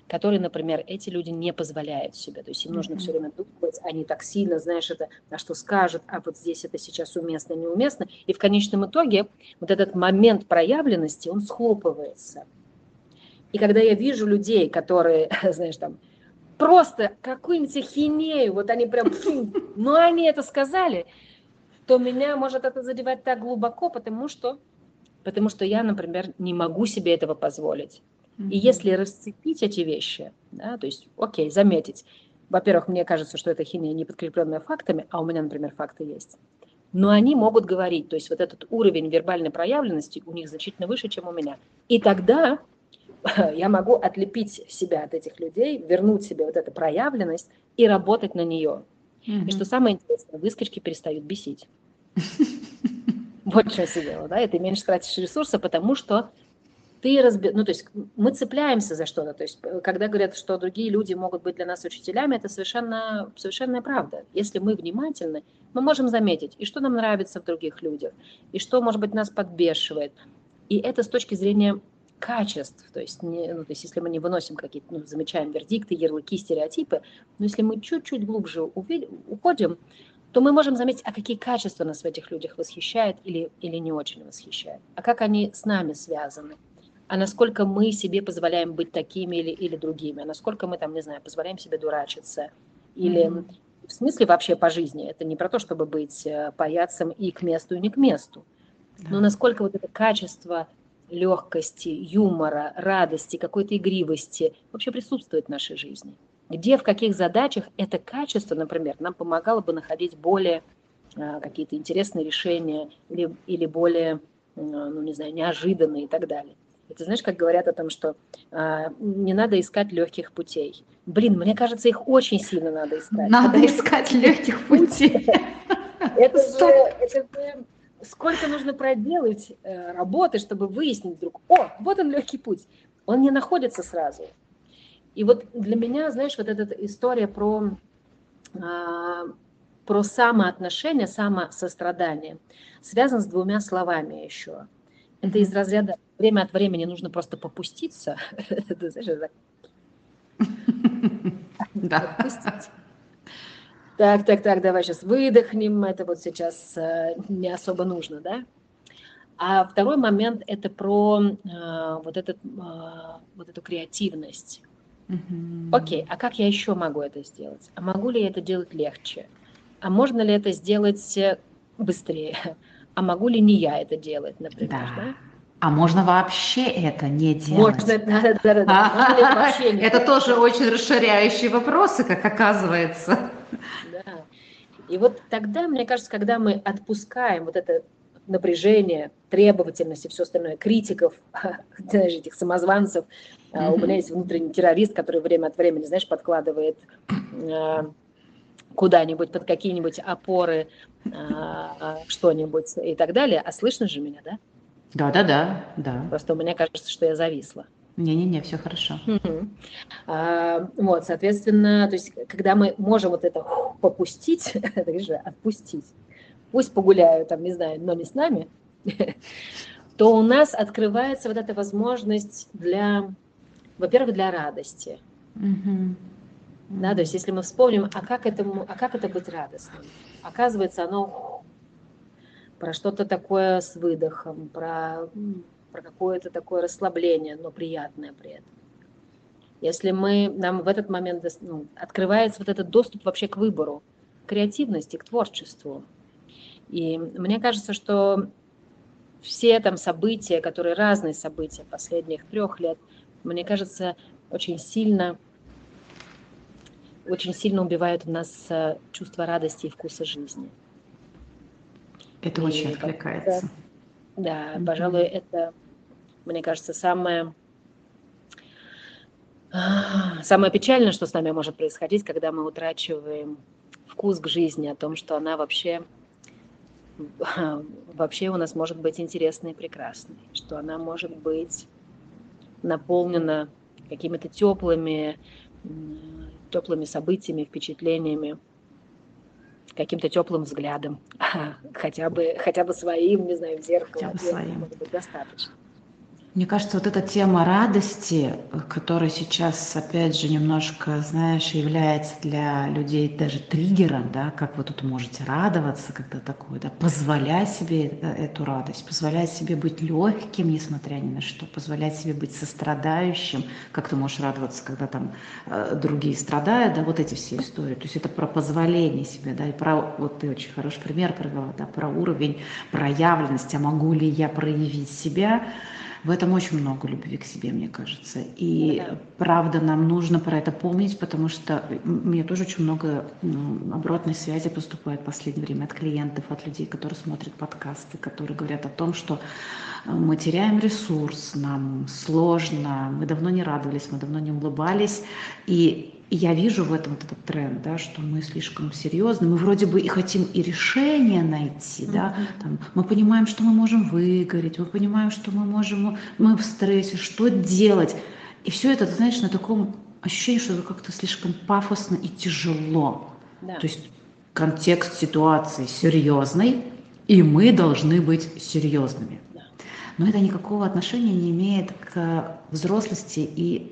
который, например, эти люди не позволяют себе. То есть им нужно mm-hmm. все время думать, они так сильно, знаешь, это, на что скажут, а вот здесь это сейчас уместно, неуместно. И в конечном итоге вот этот момент проявленности, он схлопывается. И когда я вижу людей, которые, знаешь, там, просто какую-нибудь ахинею, вот они прям, ну они это сказали, то меня может это задевать так глубоко, потому что потому что я, например, не могу себе этого позволить. И если расцепить эти вещи, да, то есть, окей, заметить, во-первых, мне кажется, что это химия не подкрепленная фактами, а у меня, например, факты есть. Но они могут говорить, то есть вот этот уровень вербальной проявленности у них значительно выше, чем у меня. И тогда я могу отлепить себя от этих людей, вернуть себе вот эту проявленность и работать на нее. Mm-hmm. И что самое интересное, выскочки перестают бесить. Вот что я дело, да, и ты меньше тратишь ресурсы, потому что ты разби... ну, то есть мы цепляемся за что-то, то есть э, когда говорят, что другие люди могут быть для нас учителями, это совершенно, совершенная правда. Если мы внимательны, мы можем заметить, и что нам нравится в других людях, и что, может быть, нас подбешивает. И это с точки зрения качеств, то есть, не, ну, то есть если мы не выносим какие-то, ну, замечаем вердикты, ярлыки, стереотипы, но если мы чуть-чуть глубже увидим, уходим, то мы можем заметить, а какие качества нас в этих людях восхищают или, или не очень восхищают, а как они с нами связаны? А насколько мы себе позволяем быть такими или, или другими, а насколько мы там, не знаю, позволяем себе дурачиться, или mm-hmm. в смысле вообще по жизни, это не про то, чтобы быть э, паяцем и к месту, и не к месту, да. но насколько вот это качество легкости, юмора, радости, какой-то игривости вообще присутствует в нашей жизни. Где, в каких задачах это качество, например, нам помогало бы находить более а, какие-то интересные решения или, или более, ну не знаю, неожиданные и так далее. Это знаешь, как говорят о том, что а, не надо искать легких путей. Блин, мне кажется, их очень сильно надо искать. Надо искать легких путей. Это же, это же сколько нужно проделать э, работы, чтобы выяснить вдруг, о, вот он легкий путь. Он не находится сразу. И вот для меня, знаешь, вот эта история про, а, про самоотношение, самосострадание связан с двумя словами еще. Это из разряда время от времени нужно просто попуститься. Да. Так, так, так, давай сейчас выдохнем. Это вот сейчас э, не особо нужно, да? А второй момент – это про э, вот, этот, э, вот эту креативность. Окей, а как я еще могу это сделать? А могу ли я это делать легче? А можно ли это сделать быстрее? А могу ли не я это делать, например? Да. да? А можно вообще это не делать? Можно, да, да, да, да. Это тоже очень расширяющие вопросы, как оказывается. Да. И вот тогда, мне кажется, когда мы отпускаем вот это напряжение, требовательность и все остальное, критиков, знаешь, этих самозванцев, mm-hmm. у меня есть внутренний террорист, который время от времени, знаешь, подкладывает а, куда-нибудь под какие-нибудь опоры а, что-нибудь и так далее. А слышно же меня, да? Да, да, да, да. Просто у меня кажется, что я зависла. Не-не-не, все хорошо. А, вот, соответственно, то есть, когда мы можем вот это попустить, это же отпустить, пусть погуляют, там, не знаю, но не с нами, то у нас открывается вот эта возможность для, во-первых, для радости. Да, то есть, если мы вспомним, а как, этому, а как это быть радостным? Оказывается, оно про что-то такое с выдохом, про, про какое-то такое расслабление, но приятное при этом. Если мы, нам в этот момент ну, открывается вот этот доступ вообще к выбору, к креативности, к творчеству. И мне кажется, что все там события, которые разные события последних трех лет, мне кажется, очень сильно, очень сильно убивают в нас э, чувство радости и вкуса жизни. Это и очень откликается. Да, mm-hmm. пожалуй, это, мне кажется, самое самое печальное, что с нами может происходить, когда мы утрачиваем вкус к жизни, о том, что она вообще вообще у нас может быть интересной и прекрасной, что она может быть наполнена какими-то теплыми, теплыми событиями, впечатлениями, каким-то теплым взглядом, хотя бы, хотя бы своим, не знаю, в зеркало, хотя бы своим. может быть достаточно. Мне кажется, вот эта тема радости, которая сейчас, опять же, немножко, знаешь, является для людей даже триггером, да, как вы тут можете радоваться, когда такое, да, позволять себе эту радость, позволять себе быть легким, несмотря ни на что, позволять себе быть сострадающим, как ты можешь радоваться, когда там э, другие страдают, да, вот эти все истории. То есть это про позволение себе, да, и про, вот ты очень хороший пример провела, да, про уровень проявленности, а могу ли я проявить себя, в этом очень много любви к себе, мне кажется. И да. правда, нам нужно про это помнить, потому что мне тоже очень много ну, обратной связи поступает в последнее время от клиентов, от людей, которые смотрят подкасты, которые говорят о том, что э, мы теряем ресурс, нам сложно, мы давно не радовались, мы давно не улыбались. И и я вижу в этом вот этот тренд, да, что мы слишком серьезны, мы вроде бы и хотим и решение найти, да, там, мы понимаем, что мы можем выгореть, мы понимаем, что мы можем, мы в стрессе, что делать. И все это, знаешь, на таком ощущении, что это как-то слишком пафосно и тяжело. Да. То есть контекст ситуации серьезный, и мы должны быть серьезными. Но это никакого отношения не имеет к взрослости и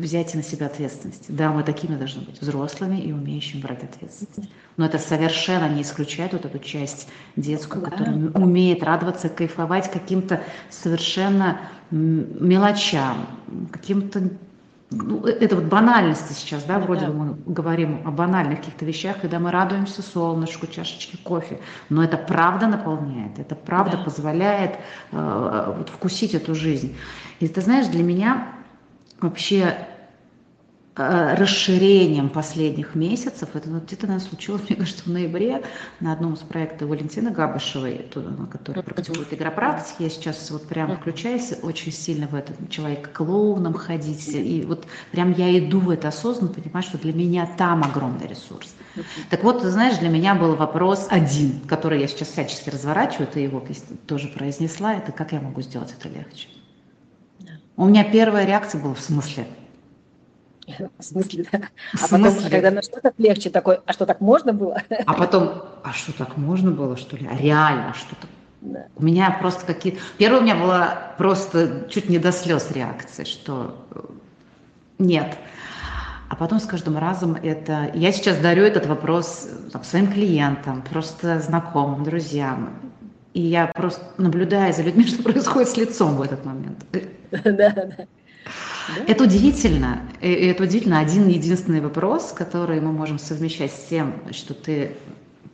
взять на себя ответственность. Да, мы такими должны быть, взрослыми и умеющими брать ответственность. Но это совершенно не исключает вот эту часть детскую, да. которая умеет радоваться, кайфовать каким-то совершенно мелочам, каким-то ну, э, это вот банальности сейчас, да, вроде бы мы говорим о банальных каких-то вещах, когда мы радуемся солнышку, чашечке кофе, но это правда наполняет, это правда да. позволяет э, вот, вкусить эту жизнь. И ты знаешь, для меня вообще расширением последних месяцев. Это вот где-то нас случилось, мне кажется, в ноябре на одном из проектов Валентины Габышевой, который практикует игропрактики. Я сейчас вот прям включаюсь очень сильно в это, начала и к клоунам ходить. И вот прям я иду в это осознанно, понимаю, что для меня там огромный ресурс. Так вот, ты знаешь, для меня был вопрос один, который я сейчас всячески разворачиваю, ты его тоже произнесла, это как я могу сделать это легче. У меня первая реакция была в смысле – в смысле, да. А потом, когда на что-то легче, такой, а что так можно было? А потом, а что так можно было, что ли? А реально что-то? Да. У меня просто какие... Первое у меня была просто чуть не до слез реакция, что э, нет. А потом с каждым разом это... Я сейчас дарю этот вопрос э, там, своим клиентам, просто знакомым, друзьям. И я просто наблюдаю за людьми, что происходит с лицом в этот момент. Да, да. Это удивительно. И это удивительно. Один единственный вопрос, который мы можем совмещать с тем, что ты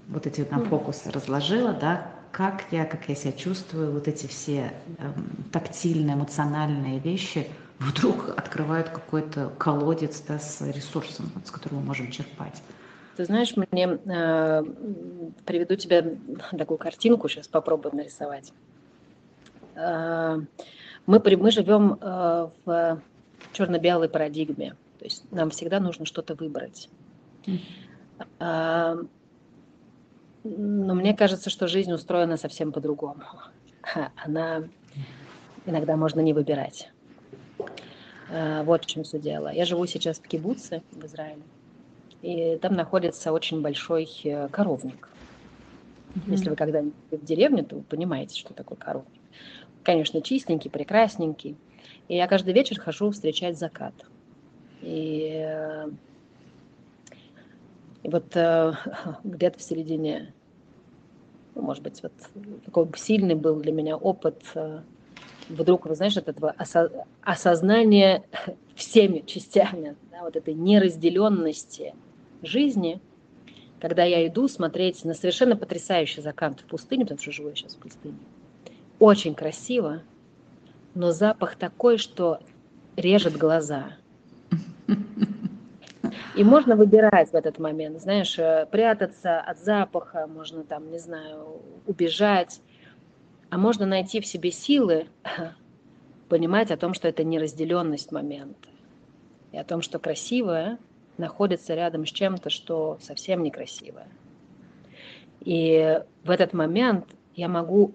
вот эти на фокусы разложила, да, как я, как я себя чувствую, вот эти все эм, тактильные, эмоциональные вещи вдруг открывают какой-то колодец да, с ресурсом, вот, с которого мы можем черпать. Ты знаешь, мне э, приведу тебе такую картинку, сейчас попробую нарисовать. Э, мы, мы живем э, в черно-белой парадигме. То есть нам всегда нужно что-то выбрать. А, но мне кажется, что жизнь устроена совсем по-другому. Она иногда можно не выбирать. А, вот в чем все дело. Я живу сейчас в Кибуце, в Израиле. И там находится очень большой э, коровник. Mm-hmm. Если вы когда-нибудь в деревне, то вы понимаете, что такое коровник. Конечно, чистенький, прекрасненький. И я каждый вечер хожу встречать закат. И, и вот э, где-то в середине, ну, может быть, вот такой сильный был для меня опыт э, вдруг, вы знаешь, от этого осо- осознания всеми частями, да, вот этой неразделенности жизни, когда я иду смотреть на совершенно потрясающий закат в пустыне, потому что живу я сейчас в пустыне, очень красиво, но запах такой, что режет глаза. И можно выбирать в этот момент, знаешь, э, прятаться от запаха, можно там, не знаю, убежать, а можно найти в себе силы, понимать о том, что это неразделенность момента, и о том, что красивое находится рядом с чем-то, что совсем некрасивое. И в этот момент я могу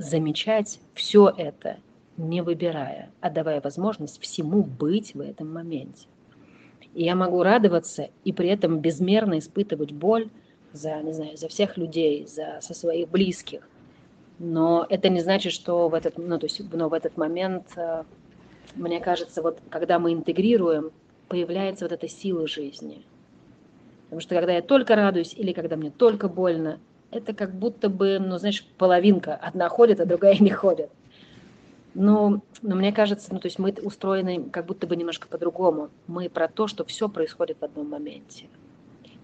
замечать все это не выбирая, а давая возможность всему быть в этом моменте. И я могу радоваться и при этом безмерно испытывать боль за, не знаю, за всех людей, за со своих близких. Но это не значит, что в этот, ну, то есть, но в этот момент, э, мне кажется, вот когда мы интегрируем, появляется вот эта сила жизни. Потому что когда я только радуюсь или когда мне только больно, это как будто бы, ну, знаешь, половинка. Одна ходит, а другая не ходит. Но, но мне кажется, ну, то есть мы устроены как будто бы немножко по-другому. Мы про то, что все происходит в одном моменте.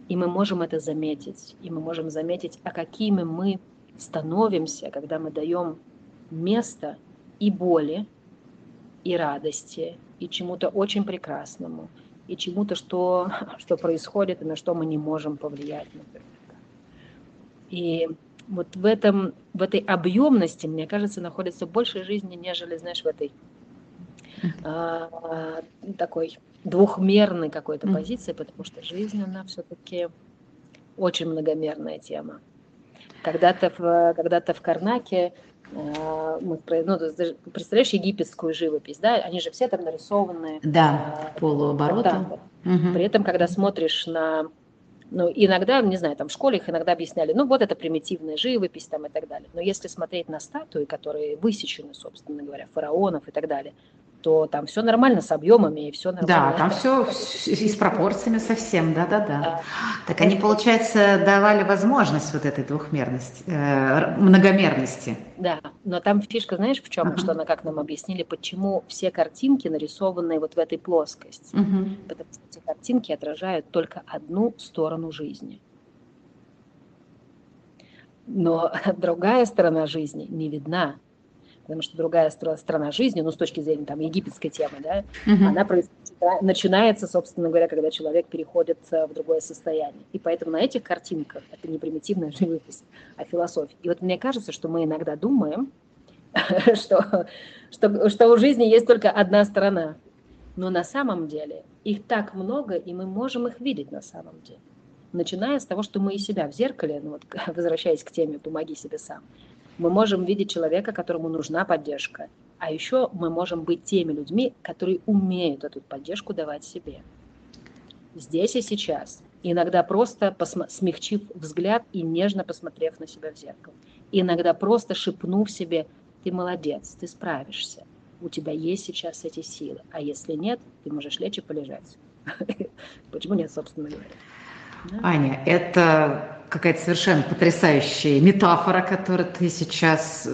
И мы можем это заметить. И мы можем заметить, а какими мы становимся, когда мы даем место и боли, и радости, и чему-то очень прекрасному, и чему-то, что, что происходит, и на что мы не можем повлиять, например. И вот в, этом, в этой объемности, мне кажется, находится больше жизни, нежели, знаешь, в этой а, такой двухмерной какой-то позиции, потому что жизнь, она все-таки очень многомерная тема. Когда-то в, когда-то в Карнаке а, мы, ну, представляешь египетскую живопись, да, они же все там нарисованы. Да, а, полуоборота. Угу. При этом, когда смотришь на ну, иногда, не знаю, там в школе их иногда объясняли, ну, вот это примитивная живопись там и так далее. Но если смотреть на статуи, которые высечены, собственно говоря, фараонов и так далее, то там все нормально с объемами и все нормально. Да, там все и с пропорциями совсем, да-да-да. Так они, получается, давали возможность вот этой двухмерности, э, многомерности. Да, но там фишка, знаешь, в чем, uh-huh. что она как нам объяснили, почему все картинки нарисованы вот в этой плоскости. Uh-huh. Потому что эти картинки отражают только одну сторону жизни. Но другая сторона жизни не видна потому что другая страна жизни, ну, с точки зрения там египетской темы, да, uh-huh. она начинается, собственно говоря, когда человек переходит э, в другое состояние. И поэтому на этих картинках это не примитивная живопись, а философия. И вот мне кажется, что мы иногда думаем, что, что, что у жизни есть только одна сторона. Но на самом деле их так много, и мы можем их видеть на самом деле. Начиная с того, что мы и себя в зеркале, ну вот, возвращаясь к теме «помоги себе сам», мы можем видеть человека, которому нужна поддержка. А еще мы можем быть теми людьми, которые умеют эту поддержку давать себе. Здесь и сейчас. Иногда просто посмо- смягчив взгляд и нежно посмотрев на себя в зеркало. Иногда просто шепнув себе, ты молодец, ты справишься. У тебя есть сейчас эти силы. А если нет, ты можешь лечь и полежать. Почему нет, собственно говоря? Аня, это какая-то совершенно потрясающая метафора, которую ты сейчас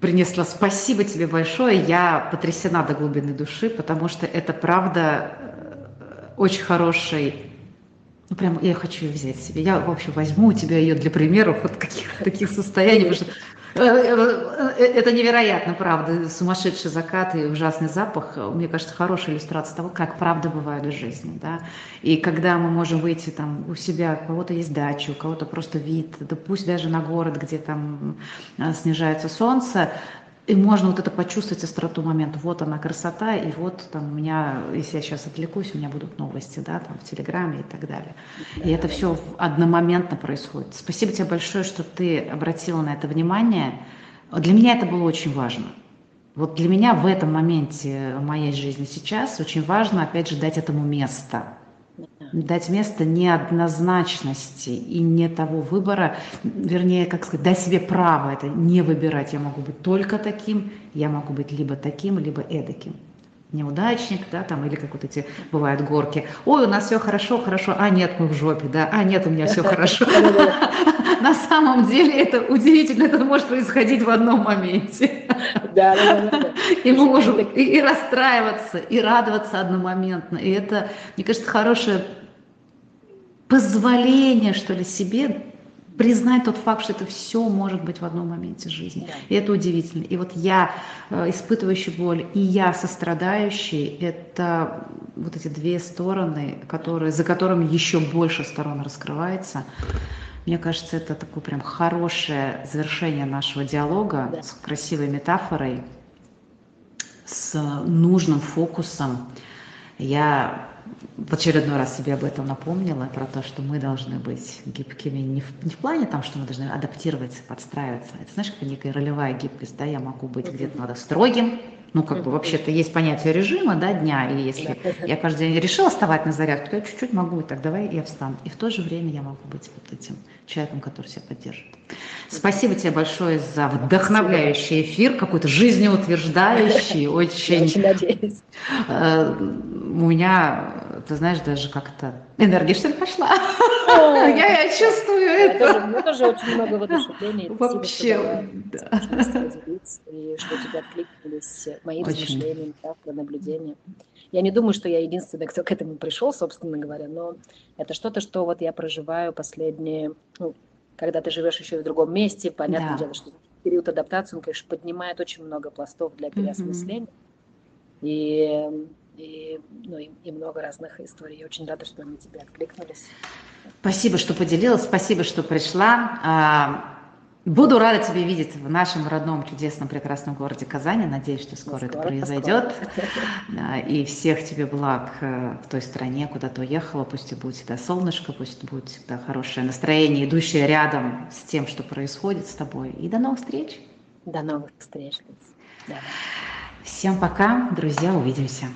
принесла. Спасибо тебе большое. Я потрясена до глубины души, потому что это правда э, очень хороший ну, прям я хочу ее взять себе. Я, в общем, возьму у тебя ее для примеров вот каких-то таких состояний, потому что это невероятно, правда. Сумасшедший закат и ужасный запах, мне кажется, хорошая иллюстрация того, как правда бывает в жизни. Да? И когда мы можем выйти там у себя, у кого-то есть дача, у кого-то просто вид, да пусть даже на город, где там снижается солнце, и можно вот это почувствовать остроту момента. Вот она красота, и вот там у меня, если я сейчас отвлекусь, у меня будут новости, да, там в Телеграме и так далее. И это все одномоментно происходит. Спасибо тебе большое, что ты обратила на это внимание. Для меня это было очень важно. Вот для меня в этом моменте моей жизни сейчас очень важно, опять же, дать этому место дать место неоднозначности и не того выбора, вернее, как сказать, дать себе право это не выбирать. Я могу быть только таким, я могу быть либо таким, либо эдаким. Неудачник, да, там, или как вот эти бывают горки. Ой, у нас все хорошо, хорошо, а нет, мы в жопе, да, а нет, у меня все хорошо. На самом деле это удивительно, это может происходить в одном моменте. Да, да, да. И мы можем и расстраиваться, и радоваться одномоментно. И это, мне кажется, хорошее позволение, что ли, себе признать тот факт, что это все может быть в одном моменте жизни. Да. И это удивительно. И вот я, э, испытывающий боль, и я, сострадающий, это вот эти две стороны, которые, за которыми еще больше сторон раскрывается. Мне кажется, это такое прям хорошее завершение нашего диалога да. с красивой метафорой, с нужным фокусом. Я в очередной раз себе об этом напомнила, про то, что мы должны быть гибкими не в, не в плане там, что мы должны адаптироваться, подстраиваться. Это, знаешь, как некая ролевая гибкость, да, я могу быть где-то надо строгим, Ну, как бы вообще-то есть понятие режима, да, дня, и если я каждый день решила вставать на зарядку, то я чуть-чуть могу, и так давай я встану. И в то же время я могу быть вот этим человеком, который себя поддержит. Спасибо тебе большое за вдохновляющий эфир, какой-то жизнеутверждающий, очень... Очень надеюсь. Э, у меня, ты знаешь, даже как-то энергия что ли пошла. Я, я чувствую это. У меня тоже очень много воодушевления. Вообще, да. И что тебя откликнулись мои размышления, наблюдения. Я не думаю, что я единственный, кто к этому пришел, собственно говоря, но это что-то, что вот я проживаю последние, ну, когда ты живешь еще и в другом месте, понятное да. дело, что период адаптации, он, конечно, поднимает очень много пластов для переосмысления. Mm-hmm. И, и, ну, и, и много разных историй. Я очень рада, что они тебе откликнулись. Спасибо, что поделилась, спасибо, что пришла. А, Буду рада тебя видеть в нашем родном, чудесном, прекрасном городе Казани. Надеюсь, что скоро, скоро это произойдет. Скоро. И всех тебе благ э, в той стране, куда ты уехала. Пусть и будет всегда солнышко, пусть будет всегда хорошее настроение, идущее рядом с тем, что происходит с тобой. И до новых встреч. До новых встреч. Да. Всем пока, друзья, увидимся.